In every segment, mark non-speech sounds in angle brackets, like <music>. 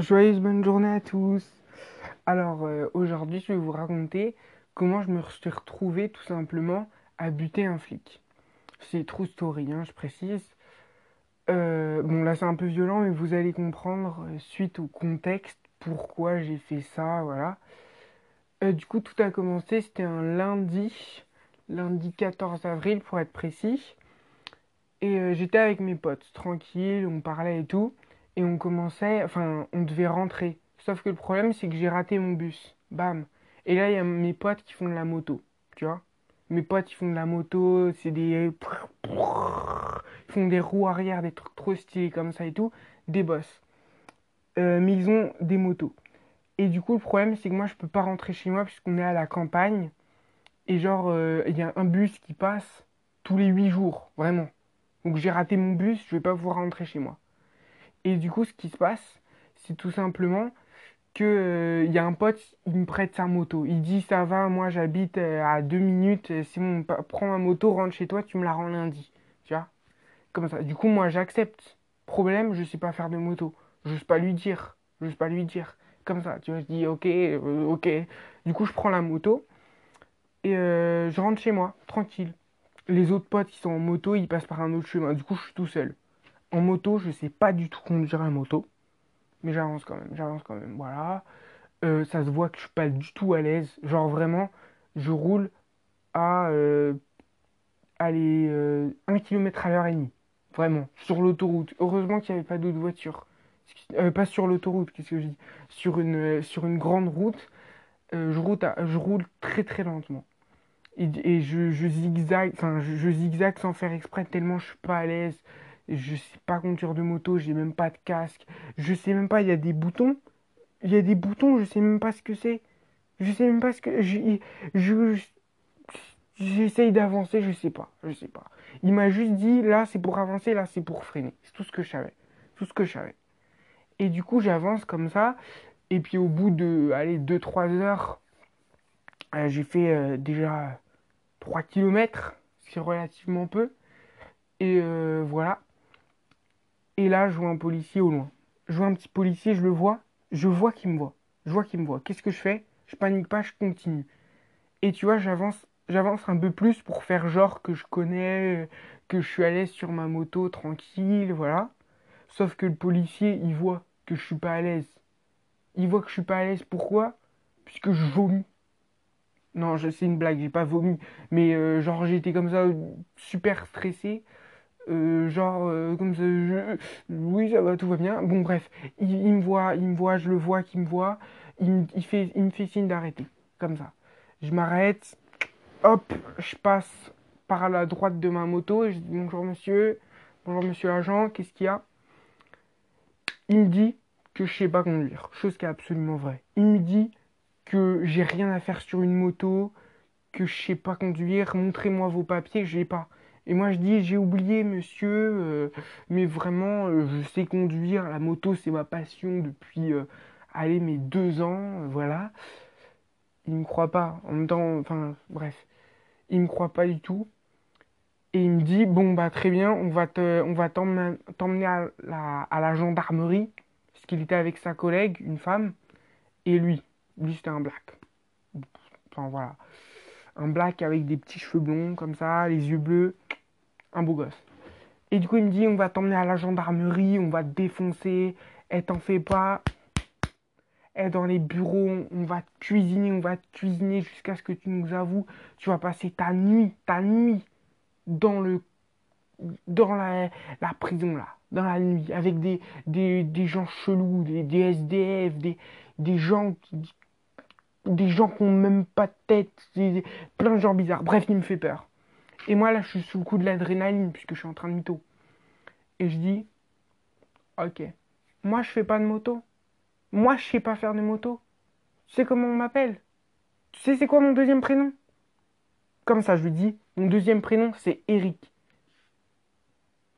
Joyeuse bonne journée à tous. Alors euh, aujourd'hui, je vais vous raconter comment je me suis retrouvé tout simplement à buter un flic. C'est true story, hein, je précise. Euh, bon là c'est un peu violent, mais vous allez comprendre euh, suite au contexte pourquoi j'ai fait ça, voilà. du coup, tout a commencé, c'était un lundi, lundi 14 avril pour être précis. Et j'étais avec mes potes, tranquille, on parlait et tout et on commençait, enfin, on devait rentrer. Sauf que le problème, c'est que j'ai raté mon bus. Bam. Et là, il y a mes potes qui font de la moto, tu vois. Mes potes, qui font de la moto, c'est des... Ils font des roues arrière, des trucs trop stylés comme ça et tout. Des boss. Euh, mais ils ont des motos. Et du coup, le problème, c'est que moi, je peux pas rentrer chez moi puisqu'on est à la campagne. Et genre, euh, il y a un bus qui passe tous les 8 jours, vraiment. Donc j'ai raté mon bus, je vais pas pouvoir rentrer chez moi. Et du coup, ce qui se passe, c'est tout simplement que euh, il y a un pote, il me prête sa moto. Il dit ça va, moi j'habite euh, à deux minutes, euh, c'est bon, prends ma moto, rentre chez toi, tu me la rends lundi. Tu vois? Comme ça. Du coup, moi j'accepte. Problème, je sais pas faire de moto. Je sais pas lui dire. Je sais pas lui dire. Comme ça, tu vois, je dis ok, ok. Du coup, je prends la moto et je rentre chez moi, tranquille. Les autres potes qui sont en moto, ils passent par un autre chemin. Du coup, je suis tout seul. En moto, je sais pas du tout conduire la moto. Mais j'avance quand même, j'avance quand même. Voilà. Euh, ça se voit que je suis pas du tout à l'aise. Genre vraiment, je roule à euh, allez, 1 euh, km à l'heure et demie. Vraiment, sur l'autoroute. Heureusement qu'il n'y avait pas d'autres voitures. pas sur l'autoroute, qu'est-ce que je dis? Sur une, une grande route, je, roule très très lentement. Et, je, zigzag, enfin je, je zigzag sans faire exprès tellement je suis pas à l'aise je sais pas conduire de moto, j'ai même pas de casque, je sais même pas, il y a des boutons, il y a des boutons, je sais même pas ce que c'est, je sais même pas ce que, je, j'essaye d'avancer, je sais pas, je sais pas. Il m'a juste dit, là c'est pour avancer, là c'est pour freiner, c'est tout ce que je savais, tout ce que je savais. Et du coup j'avance comme ça, et puis au bout de, allez, 2-3 heures, euh, j'ai fait euh, déjà 3 km, c'est relativement peu. Et euh, voilà. Et là, je vois un policier au loin. Je vois un petit policier, je le vois. Je vois qu'il me voit. Je vois qu'il me voit. Qu'est-ce que je fais? Je panique pas, je continue. Et tu vois, j'avance, j'avance un peu plus pour faire genre que je connais, que je suis à l'aise sur ma moto tranquille, voilà. Sauf que le policier, il voit que je suis pas à l'aise. Il voit que je suis pas à l'aise. Pourquoi? Puisque je vomis. Non, c'est une blague, j'ai pas vomi. Mais euh, genre, j'étais comme ça, super stressé. Euh, genre euh, comme ça, oui ça va, tout va bien. Bon bref, il, me voit, il me voit, je le vois qu'il me voit, il, il, fait, il me fait signe d'arrêter, comme ça. Je m'arrête, hop, je passe par la droite de ma moto, et je dis bonjour monsieur, bonjour monsieur l'agent, qu'est-ce qu'il y a? Il me dit que je sais pas conduire, chose qui est absolument vraie. Il me dit que j'ai rien à faire sur une moto, que je sais pas conduire, montrez-moi vos papiers, j'ai pas. Et moi je dis j'ai oublié monsieur, euh, mais vraiment euh, je sais conduire, la moto c'est ma passion depuis euh, allez mes deux ans, voilà. Il me croit pas, en même temps, enfin bref, il me croit pas du tout. Et il me dit bon bah très bien, on va te, t'emmener à la, à la gendarmerie, parce qu'il était avec sa collègue, une femme, et lui, lui c'était un black. Enfin voilà un black avec des petits cheveux blonds comme ça, les yeux bleus, un beau gosse. Et du coup, il me dit on va t'emmener à la gendarmerie, on va te défoncer, et t'en fais pas. Et dans les bureaux, on va te cuisiner, on va te cuisiner jusqu'à ce que tu nous avoues. Tu vas passer ta nuit, ta nuit dans le dans la, prison là, dans la nuit, avec des, des, gens chelous, des, des SDF, des, gens des gens qui n'ont même pas de tête, plein de gens bizarres. Bref, il me fait peur. Et moi, là, je suis sous le coup de l'adrénaline, puisque je suis en train de mytho. Et je dis, ok, moi, je fais pas de moto. Moi, je sais pas faire de moto. Tu sais comment on m'appelle? Tu sais c'est quoi mon deuxième prénom? Comme ça, je lui dis, mon deuxième prénom, c'est Eric.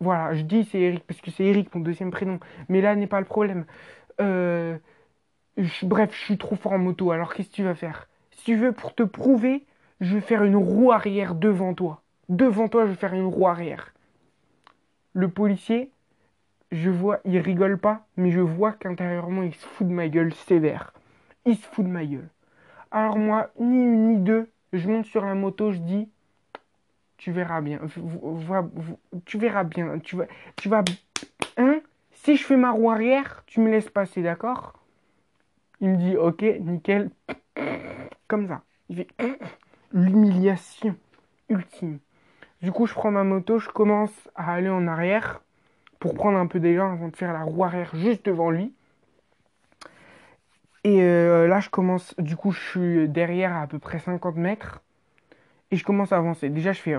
Voilà, je dis c'est Eric, parce que c'est Eric, mon deuxième prénom. Mais là n'est pas le problème. Euh, bref, je suis trop fort en moto, alors qu'est-ce que tu vas faire? Si tu veux, pour te prouver, je vais faire une roue arrière devant toi. Devant toi, je vais faire une roue arrière. Le policier, je vois, il rigole pas, mais je vois qu'intérieurement, il se fout de ma gueule sévère. Il se fout de ma gueule. Alors moi, ni une ni deux, je monte sur la moto, je dis, tu verras bien, tu verras bien, tu vas, tu vas, hein, si je fais ma roue arrière, tu me laisses passer, d'accord? Il me dit, ok, nickel, comme ça. Il fait <clears throat> l'humiliation ultime. Du coup, je prends ma moto, je commence à aller en arrière pour prendre un peu d'élan avant de faire la roue arrière juste devant lui. Et euh, là, je commence, du coup, je suis derrière à, à peu près 50 mètres. Et je commence à avancer. Déjà, je fais.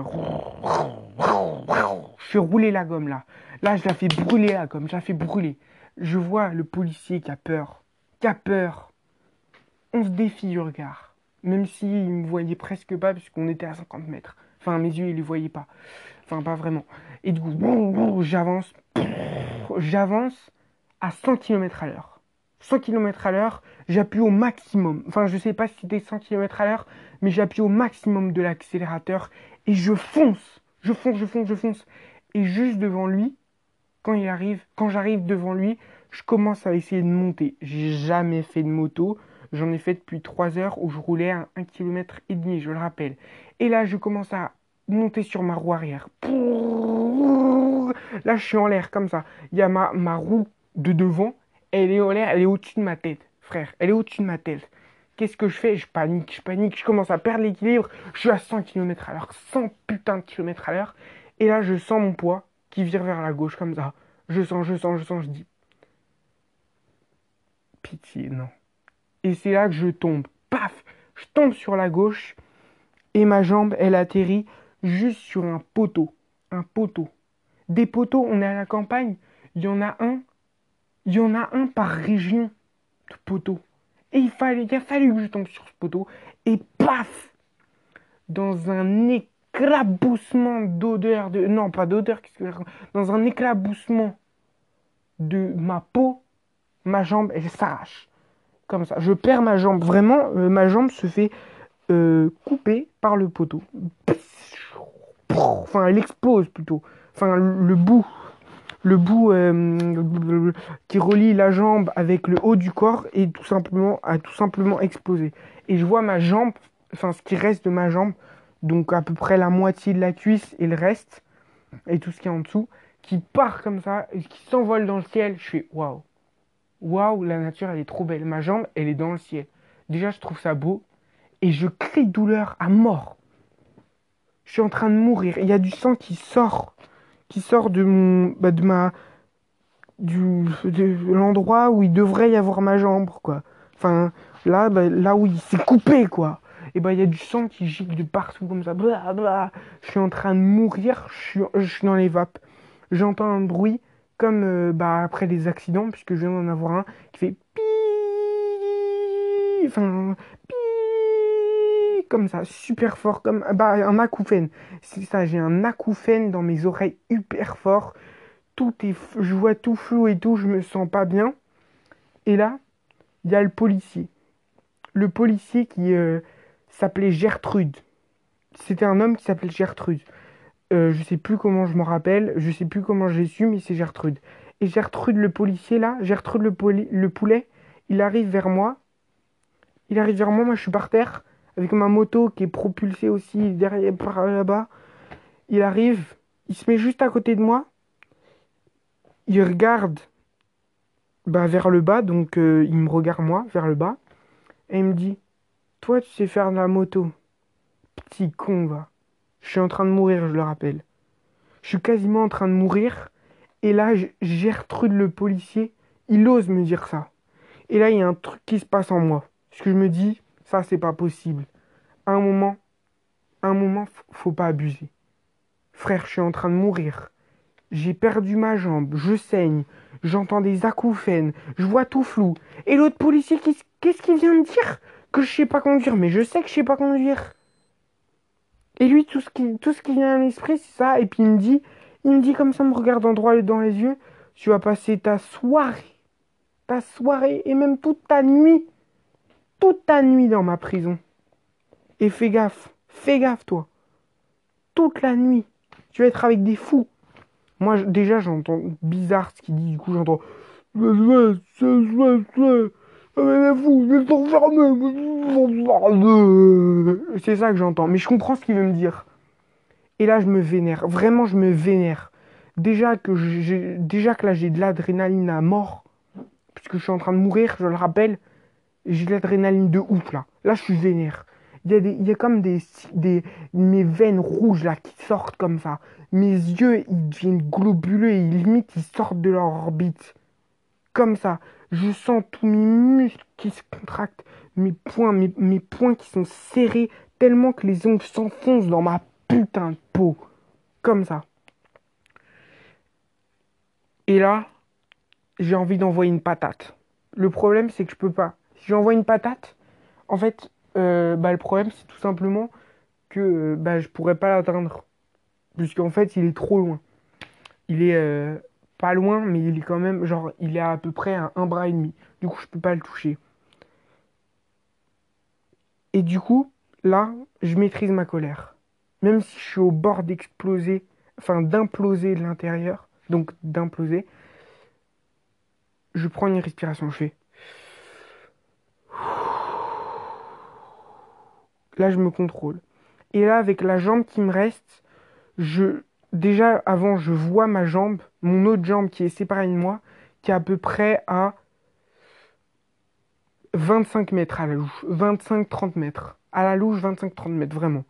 Je fais rouler la gomme là. Là, je la fais brûler la gomme. Je la fais brûler. Je vois le policier qui a peur. Qui a peur. On se défie du regard. Même s'il si ne me voyait presque pas, puisqu'on était à 50 mètres. Enfin, mes yeux, ils ne voyaient pas. Enfin, pas vraiment. Et du coup, j'avance. J'avance à 100 km à l'heure. 100 km à l'heure, j'appuie au maximum. Enfin, je sais pas si c'était 100 km à l'heure, mais j'appuie au maximum de l'accélérateur et je fonce. Je fonce, je fonce, je fonce. Et juste devant lui, quand il arrive, quand j'arrive devant lui, je commence à essayer de monter. J'ai jamais fait de moto. J'en ai fait depuis 3 heures où je roulais à 1 km et demi, je le rappelle. Et là, je commence à monter sur ma roue arrière. Là, je suis en l'air comme ça. Il y a ma, ma roue de devant elle est en l'air, elle est au-dessus de ma tête, frère. Elle est au-dessus de ma tête. Qu'est-ce que je fais? Je panique, je panique, je commence à perdre l'équilibre. Je suis à 100 km à l'heure, 100 putain de km à l'heure. Et là, je sens mon poids qui vire vers la gauche comme ça. Je sens, je sens, je sens, je dis. Pitié, non. Et c'est là que je tombe. Paf Je tombe sur la gauche et ma jambe, elle atterrit juste sur un poteau. Un poteau. Des poteaux, on est à la campagne. Il y en a un il y en a un par région de poteau. Et il, fallait, il a fallu que je tombe sur ce poteau. Et paf Dans un éclaboussement d'odeur, de. Non, pas d'odeur, qu'est-ce que Dans un éclaboussement de ma peau, ma jambe, elle s'arrache. Comme ça. Je perds ma jambe. Vraiment, euh, ma jambe se fait euh, couper par le poteau. Enfin, elle explose plutôt. Enfin, le bout le bout euh, qui relie la jambe avec le haut du corps et tout simplement a tout simplement explosé. Et je vois ma jambe, enfin ce qui reste de ma jambe, donc à peu près la moitié de la cuisse et le reste et tout ce qui est en dessous, qui part comme ça, qui s'envole dans le ciel. Je fais waouh, waouh, la nature elle est trop belle. Ma jambe elle est dans le ciel. Déjà je trouve ça beau et je crie douleur à mort. Je suis en train de mourir. Il y a du sang qui sort qui sort de mon bah, de ma du de l'endroit où il devrait y avoir ma jambe quoi enfin là bah, là où il s'est coupé quoi et bah il y a du sang qui gicle de partout comme ça je suis en train de mourir je suis, je suis dans les vapes j'entends un bruit comme euh, bah après les accidents puisque je viens d'en avoir un qui fait enfin comme ça, super fort, comme bah, un acouphène. C'est ça, j'ai un acouphène dans mes oreilles hyper fort. Tout est, je vois tout flou et tout, je me sens pas bien. Et là, il y a le policier. Le policier qui euh, s'appelait Gertrude. C'était un homme qui s'appelait Gertrude. Euh, je sais plus comment je m'en rappelle, je sais plus comment j'ai su, mais c'est Gertrude. Et Gertrude, le policier là, Gertrude le, le poulet, il arrive vers moi. Il arrive vers moi, moi je suis par terre avec ma moto qui est propulsée aussi derrière par là-bas. Il arrive, il se met juste à côté de moi. Il regarde bah, vers le bas, donc euh, il me regarde moi vers le bas. Et il me dit Toi, tu sais faire de la moto. Petit con, va. Je suis en train de mourir, je le rappelle. Je suis quasiment en train de mourir. Et là, Gertrude le policier, il ose me dire ça. Et là, il y a un truc qui se passe en moi. Parce que je me dis ça, c'est pas possible. Un moment, un moment, faut pas abuser. Frère, je suis en train de mourir. J'ai perdu ma jambe, je saigne, j'entends des acouphènes, je vois tout flou. Et l'autre policier, qu'est-ce qu'il vient de dire? Que je sais pas conduire, mais je sais que je sais pas conduire. Et lui, tout ce qui, tout ce qui vient à l'esprit, c'est ça. Et puis il me dit, il me dit comme ça, me regardant droit dans les yeux, tu vas passer ta soirée, ta soirée et même toute ta nuit toute ta nuit dans ma prison. Et fais gaffe, fais gaffe toi. Toute la nuit, tu vas être avec des fous. Moi, déjà, j'entends bizarre ce qu'il dit. Du coup, j'entends. C'est ça que j'entends. Mais je comprends ce qu'il veut me dire. Et là, je me vénère. Vraiment, je me vénère. Déjà que, j'ai, déjà que là, j'ai de l'adrénaline à mort. Puisque je suis en train de mourir, je le rappelle. J'ai de l'adrénaline de ouf, là. Là, je suis vénère. Il y a, des, il y a comme des, des. Mes veines rouges, là, qui sortent comme ça. Mes yeux, ils deviennent globuleux et limite, ils sortent de leur orbite. Comme ça. Je sens tous mes muscles qui se contractent. Mes poings, qui sont serrés tellement que les ongles s'enfoncent dans ma putain de peau. Comme ça. Et là, j'ai envie d'envoyer une patate. Le problème, c'est que je peux pas. Si j'envoie une patate, en fait, euh, bah, le problème, c'est tout simplement que euh, bah, je pourrais pas l'atteindre. Puisqu'en fait, il est trop loin. Il est euh, pas loin, mais il est quand même, genre, il est à peu près un bras et demi. Du coup, je peux pas le toucher. Et du coup, là, je maîtrise ma colère. Même si je suis au bord d'exploser, enfin d'imploser de l'intérieur, donc d'imploser, je prends une respiration, je fais. Là, je me contrôle. Et là, avec la jambe qui me reste, je déjà avant, je vois ma jambe, mon autre jambe qui est séparée de moi, qui est à peu près à 25 mètres à la louche, 25-30 mètres. À la louche, 25-30 mètres, vraiment.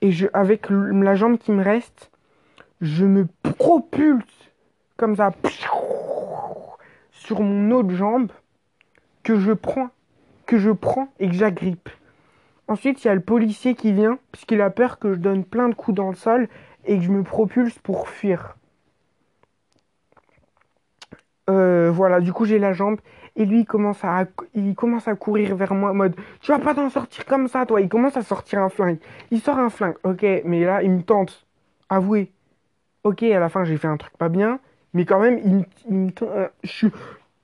Et je, avec la jambe qui me reste, je me propulse comme ça sur mon autre jambe que je prends, que je prends et que j'agrippe. Ensuite, il y a le policier qui vient, puisqu'il a peur que je donne plein de coups dans le sol et que je me propulse pour fuir. Euh, voilà, du coup j'ai la jambe et lui il commence à il commence à courir vers moi en mode tu vas pas t'en sortir comme ça toi. Il commence à sortir un flingue. Il sort un flingue. Ok, mais là il me tente. Avouez. Ok, à la fin j'ai fait un truc pas bien, mais quand même il, me euh, je, suis,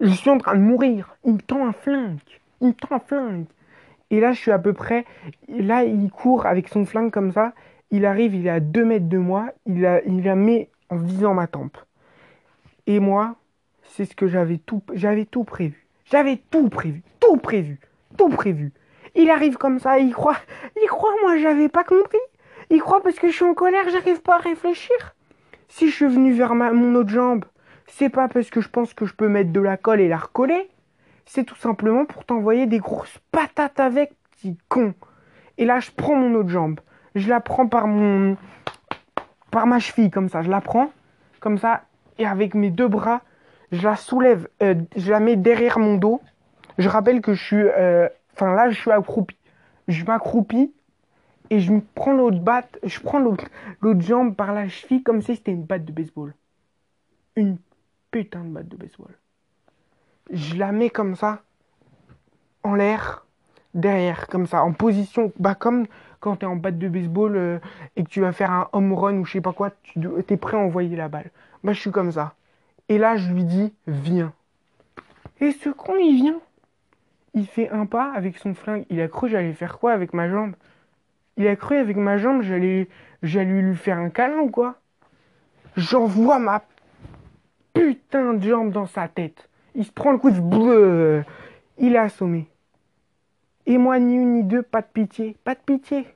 je suis en train de mourir. Il me tend un flingue. Il me tend un flingue. Et là je suis à peu près là il court avec son flingue comme ça il arrive, il est à 2 mètres de moi, il, la met en visant ma tempe. Et moi, c'est ce que j'avais tout, j'avais tout prévu. J'avais tout prévu, tout prévu, tout prévu. Il arrive comme ça, il croit, il croit, moi j'avais pas compris. Il croit parce que je suis en colère, j'arrive pas à réfléchir. Si je suis venu vers mon autre jambe, c'est pas parce que je pense que je peux mettre de la colle et la recoller. C'est tout simplement pour t'envoyer des grosses patates avec, petit con. Et là, je prends mon autre jambe je la prends par mon par ma cheville comme ça, je la prends comme ça et avec mes deux bras, je la soulève, euh, je la mets derrière mon dos. Je rappelle que je suis euh, enfin là je suis accroupi. Je m'accroupis et je prends l'autre batte, je prends l'autre jambe par la cheville comme si c'était une batte de baseball. Une putain de batte de baseball. Je la mets comme ça en l'air derrière comme ça en position bah comme quand tu es en batte de baseball euh, et que tu vas faire un home run ou je sais pas quoi, tu es prêt à envoyer la balle. Moi, je suis comme ça. Et là, je lui dis, viens. Et ce con, il vient. Il fait un pas avec son flingue. Il a cru j'allais faire quoi avec ma jambe? Il a cru avec ma jambe, j'allais, j'allais lui faire un câlin ou quoi? J'envoie ma putain de jambe dans sa tête. Il se prend le coup de bleu. Il est assommé. Et moi, ni une ni deux, pas de pitié, pas de pitié.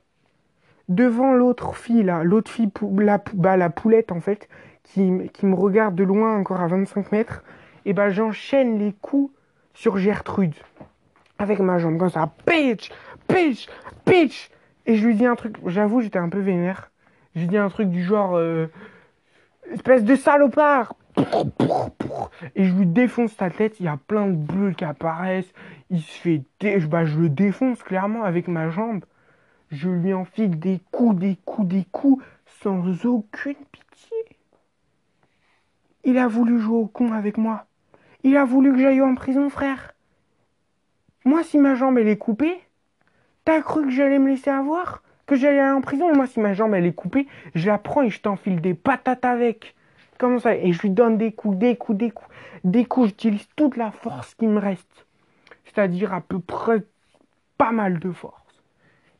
Devant l'autre fille, là, l'autre fille, la, bah, la poulette, en fait, qui, me regarde de loin, encore à 25 mètres, et ben j'enchaîne les coups sur Gertrude. Avec ma jambe, comme ça, pitch, pitch, pitch. Et je lui dis un truc, j'avoue, j'étais un peu vénère. Je lui dis un truc du genre, euh, espèce de salopard, et je lui défonce sa tête, il y a plein de bleus qui apparaissent, il se fait... Bah, je le défonce clairement avec ma jambe. Je lui enfile des coups, des coups, des coups, sans aucune pitié. Il a voulu jouer au con avec moi. Il a voulu que j'aille en prison, frère. Moi, si ma jambe, elle est coupée, t'as cru que j'allais me laisser avoir? Que j'allais aller en prison? Moi, si ma jambe, elle est coupée, je la prends et je t'enfile des patates avec ça Et je lui donne des coups, des coups, des coups. Des coups, j'utilise toute la force qui me reste. C'est-à-dire à peu près pas mal de force.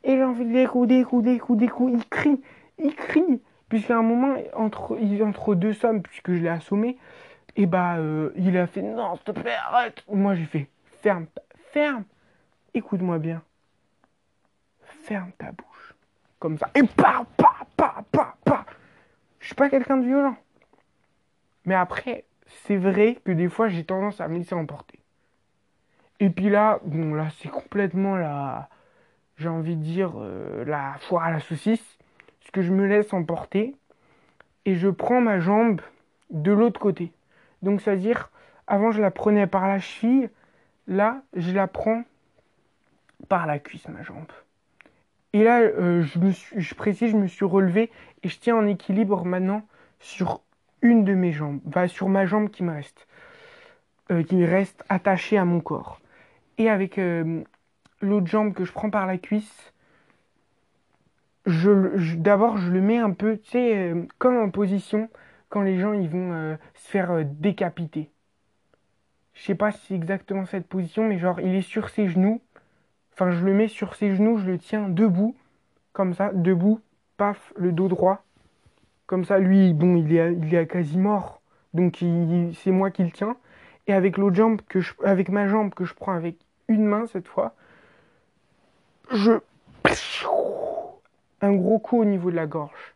Et j'en fais des coups, des coups, des coups, des coups. Il crie, il crie. Puisqu'à un moment, entre, entre deux sommes, puisque je l'ai assommé, et bah, euh, il a fait non, s'il te plaît, arrête. Moi, j'ai fait ferme, ferme, écoute-moi bien. Ferme ta bouche. Comme ça. Et pa, pa, pa, pa, pa. Je suis pas quelqu'un de violent. Mais après, c'est vrai que des fois, j'ai tendance à me laisser emporter. Et puis là, bon, là, c'est complètement la, j'ai envie de dire, euh, la foire à la saucisse. Parce que je me laisse emporter et je prends ma jambe de l'autre côté. Donc, c'est-à-dire, avant, je la prenais par la cheville. Là, je la prends par la cuisse, ma jambe. Et là, euh, je, je précise, je me suis relevé et je tiens en équilibre maintenant sur une de mes jambes, enfin sur ma jambe qui me reste, euh, qui reste attachée à mon corps. Et avec euh, l'autre jambe que je prends par la cuisse, je, d'abord je le mets un peu, tu sais, comme en position quand les gens ils vont se faire décapiter. Je sais pas si c'est exactement cette position, mais genre il est sur ses genoux Enfin, je le mets sur ses genoux, je le tiens debout, comme ça, debout, paf, le dos droit. Comme ça, lui, bon, il est, il est quasi mort. Donc, c'est moi qui le tiens. Et avec l'autre jambe, que je, avec ma jambe que je prends avec une main cette fois, je. Un gros coup au niveau de la gorge.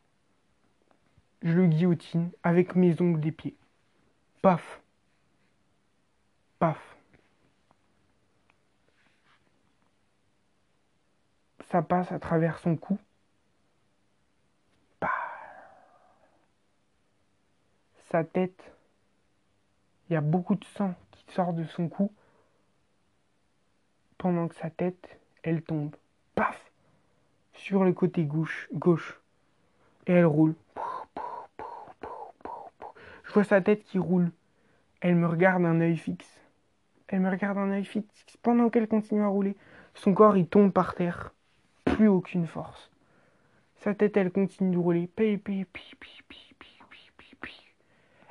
Je le guillotine avec mes ongles des pieds. Paf. Paf. ça passe à travers son cou. Sa tête, il y a beaucoup de sang qui sort de son cou pendant que sa tête, elle tombe. Paf Sur le côté gauche, gauche. Et elle roule. Je vois sa tête qui roule. Elle me regarde un œil fixe. Elle me regarde un œil fixe pendant qu'elle continue à rouler. Son corps, il tombe par terre plus aucune force. Sa tête, elle continue de rouler.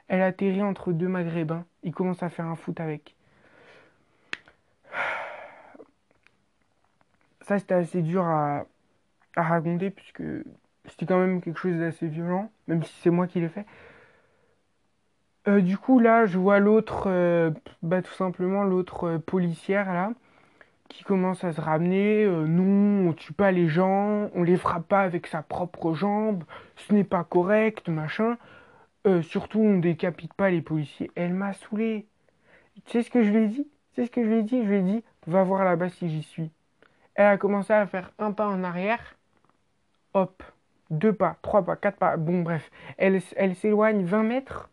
Elle atterrit entre deux maghrébins. Il commence à faire un foot avec. Ça, c'était assez dur à, raconter, puisque c'était quand même quelque chose d'assez violent, même si c'est moi qui l'ai fait. Euh, du coup, là, je vois l'autre, euh, bah, tout simplement l'autre euh, policière, là, qui commence à se ramener. Non, on tue pas les gens, on les frappe pas avec sa propre jambe, ce n'est pas correct, machin. Euh, surtout, on décapite pas les policiers. Elle m'a saoulé. Tu sais ce que je lui ai dit? Tu sais ce que je lui ai dit? Je lui ai dit, va voir là-bas si j'y suis. Elle a commencé à faire un pas en arrière. Hop, deux pas, trois pas, quatre pas. Bon, bref, elle, elle s'éloigne 20 mètres.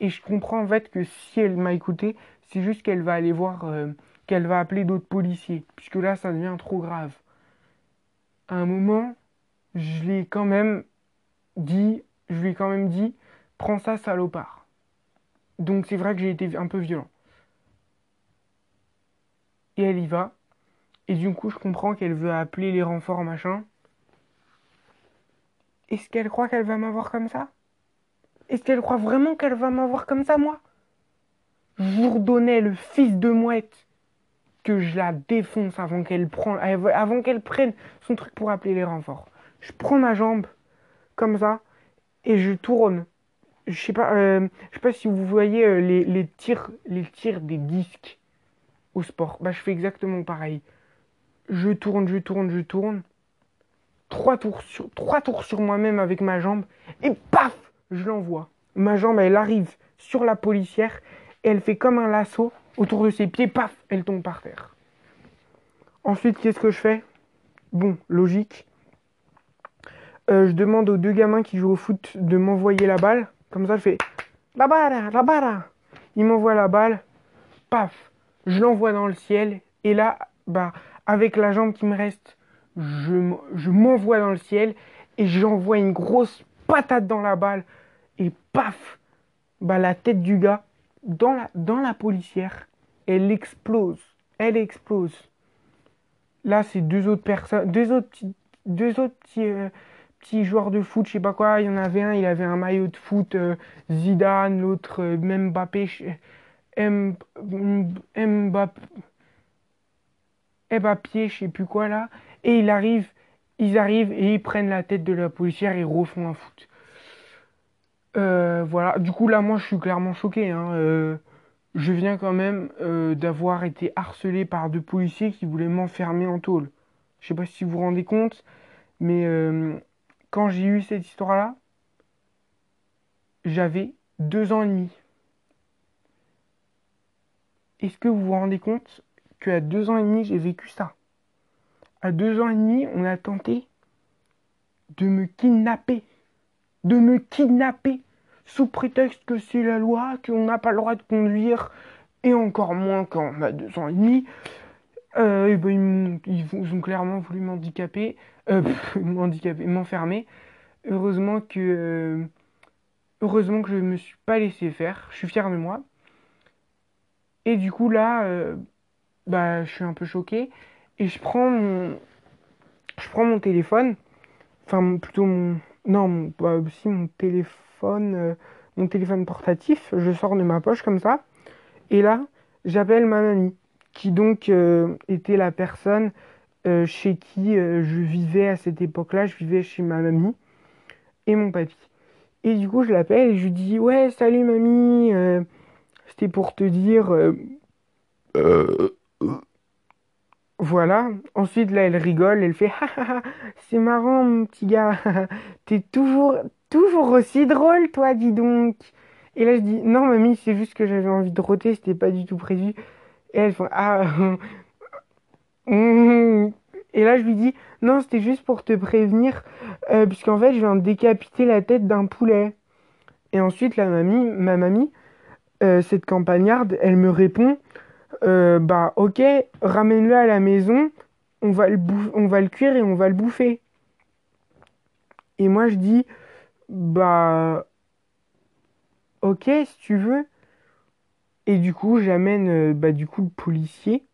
Et je comprends en fait que si elle m'a écouté, c'est juste qu'elle va aller voir euh, qu'elle va appeler d'autres policiers, puisque là, ça devient trop grave. À un moment, je l'ai quand même dit, je lui ai quand même dit, prends ça, salopard. Donc c'est vrai que j'ai été un peu violent. Et elle y va. Et du coup, je comprends qu'elle veut appeler les renforts, machin. Est-ce qu'elle croit qu'elle va m'avoir comme ça? Est-ce qu'elle croit vraiment qu'elle va m'avoir comme ça, moi? Redonnais le fils de mouette que je la défonce avant qu'elle prenne, avant qu'elle prenne son truc pour appeler les renforts. Je prends ma jambe comme ça et je tourne. Je sais pas, euh, sais pas si vous voyez euh, les, tirs, des disques au sport. Bah, je fais exactement pareil. Je tourne, je tourne, je tourne. Trois tours sur, trois tours sur moi-même avec ma jambe et paf, je l'envoie. Ma jambe, elle arrive sur la policière et elle fait comme un lasso autour de ses pieds, paf, elle tombe par terre. Ensuite, qu'est-ce que je fais? Bon, logique. Euh, je demande aux deux gamins qui jouent au foot de m'envoyer la balle. Comme ça, je fais la balle, la balle. Ils m'envoient la balle, paf, je l'envoie dans le ciel. Et là, bah, avec la jambe qui me reste, je, m'envoie dans le ciel et j'envoie une grosse patate dans la balle. Et paf, bah, la tête du gars, dans la, dans la policière, elle explose. Elle explose. Là, c'est deux autres personnes, deux autres petits, deux autres euh, joueurs de foot, je sais pas quoi. Il y en avait un, il avait un maillot de foot euh, Zidane, l'autre euh, Mbappé, Mbappé, Mbappé, je sais plus quoi là. Et il arrive, ils arrivent et ils prennent la tête de la policière et refont un foot. voilà. Du coup, là, moi, je suis clairement choqué. Hein. Euh, je viens quand même euh, d'avoir été harcelé par deux policiers qui voulaient m'enfermer en tôle. Je sais pas si vous vous rendez compte, mais quand j'ai eu cette histoire-là, j'avais deux ans et demi. Est-ce que vous vous rendez compte qu'à deux ans et demi, j'ai vécu ça? À deux ans et demi, on a tenté de me kidnapper. De me kidnapper sous prétexte que c'est la loi, qu'on n'a pas le droit de conduire, et encore moins quand on a deux ans et demi. Euh, ben, ils, ont clairement voulu m'handicaper, euh, <laughs> m'handicaper, m'enfermer. Heureusement que, euh, heureusement que je me suis pas laissé faire. Je suis fier de moi. Et du coup là, euh, bah, je suis un peu choqué et je prends mon, je prends mon téléphone, enfin plutôt mon, non, bah, aussi mon téléphone, euh, mon téléphone portatif. Je sors de ma poche comme ça et là, j'appelle ma mamie qui donc était la personne chez qui je vivais à cette époque-là. Je vivais chez ma mamie et mon papy. Et du coup, je l'appelle et je lui dis ouais, salut mamie. C'était pour te dire. Euh, euh, voilà. Ensuite, là, elle rigole, elle fait c'est marrant, mon petit gars. <laughs> T'es toujours, toujours aussi drôle, toi, dis donc. Et là, je dis non, mamie, c'est juste que j'avais envie de roter, c'était pas du tout prévu. Et elle fait ah. <laughs> Et là, je lui dis non, c'était juste pour te prévenir, euh, puisqu'en fait, je viens de décapiter la tête d'un poulet. Et ensuite, la mamie, ma mamie, euh, cette campagnarde, elle me répond euh, Bah, ok, ramène-le à la maison, on va, le on va le cuire et on va le bouffer. Et moi, je dis Bah, ok, si tu veux. Et du coup, j'amène euh, bah, du coup le policier.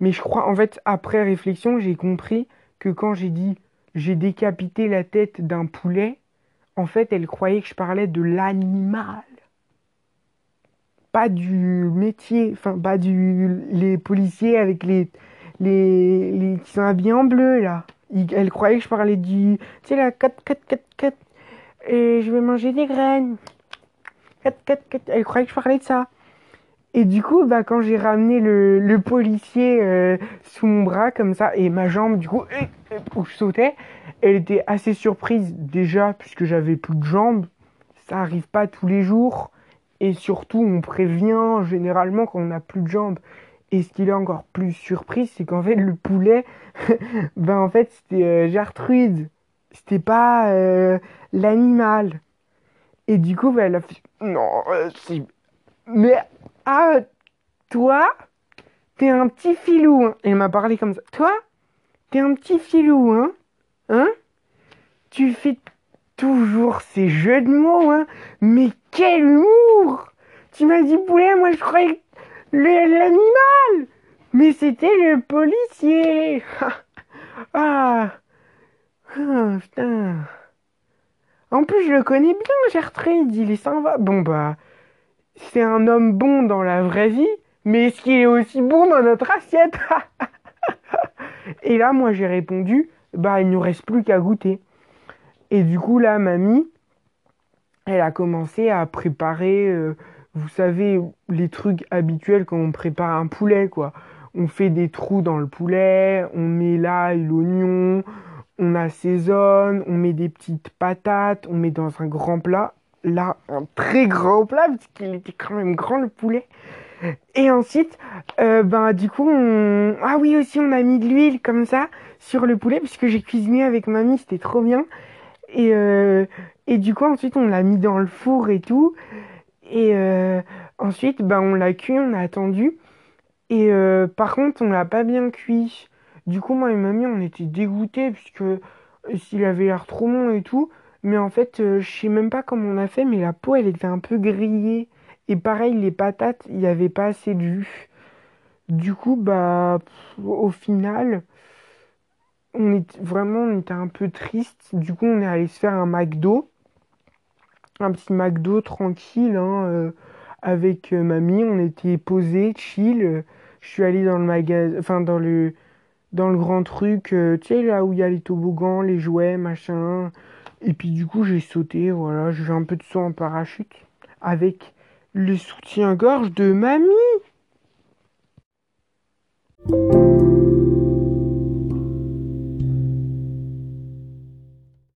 Mais je crois, en fait, après réflexion, j'ai compris que quand j'ai dit j'ai décapité la tête d'un poulet, en fait, elle croyait que je parlais de l'animal pas du métier, enfin pas du les policiers avec les les, qui sont habillés en bleu là. elle croyait que je parlais du tu sais la 4 4 4 4 et je vais manger des graines. 4 4 4 elle croyait que je parlais de ça. Et du coup, bah, quand j'ai ramené le, policier euh, sous mon bras comme ça, et ma jambe, du coup, où je sautais, elle était assez surprise déjà, puisque j'avais plus de jambes. Ça arrive pas tous les jours. Et surtout, on prévient généralement quand on n'a plus de jambes. Et ce qui est encore plus surprise, c'est qu'en fait, le poulet, <laughs> ben en fait, c'était euh, Gertrude. C'était pas euh, l'animal. Et du coup, ben, elle a fait Non, c'est. Mais, ah, toi, t'es un petit filou. Hein. Elle m'a parlé comme ça. Toi, t'es un petit filou, hein Hein? Tu fais toujours ces jeux de mots, hein Mais quel humour Tu m'as dit poulet, moi je croyais l'animal Mais c'était le policier <laughs> ah. ah, putain En plus, je le connais bien, Gertrude, il est sympa. Bon, bah, c'est un homme bon dans la vraie vie, mais est-ce qu'il est aussi bon dans notre assiette <laughs> Et là, moi, j'ai répondu, bah, il nous reste plus qu'à goûter. Et du coup, là, mamie, elle a commencé à préparer, euh, vous savez, les trucs habituels quand on prépare un poulet, quoi. On fait des trous dans le poulet, on met l'ail, l'oignon, on assaisonne, on met des petites patates, on met dans un grand plat. Là, un très grand plat, parce qu'il était quand même grand le poulet. Et ensuite, euh, ben du coup, on... ah oui aussi, on a mis de l'huile comme ça sur le poulet, puisque j'ai cuisiné avec mamie, c'était trop bien. Et, euh, et du coup, ensuite, on l'a mis dans le four et tout. Et euh, ensuite, ben, on l'a cuit, on a attendu. Et euh, par contre, on l'a pas bien cuit. Du coup, moi et mamie, on était dégoûtés puisque s'il avait l'air trop bon et tout. Mais en fait, je sais même pas comment on a fait, mais la peau, elle était un peu grillée. Et pareil, les patates, il n'y avait pas assez de jus. Du coup, bah, au final, on est vraiment on était un peu triste. Du coup, on est allé se faire un McDo. Un petit McDo tranquille, hein, euh, avec euh, mamie. On était posé, chill. Je suis allé dans le magasin, enfin dans le dans le grand truc, euh, tu sais là où il y a les toboggans, les jouets, machin. Et puis du coup, j'ai sauté, voilà, j'ai un peu de saut en parachute avec le soutien-gorge de mamie.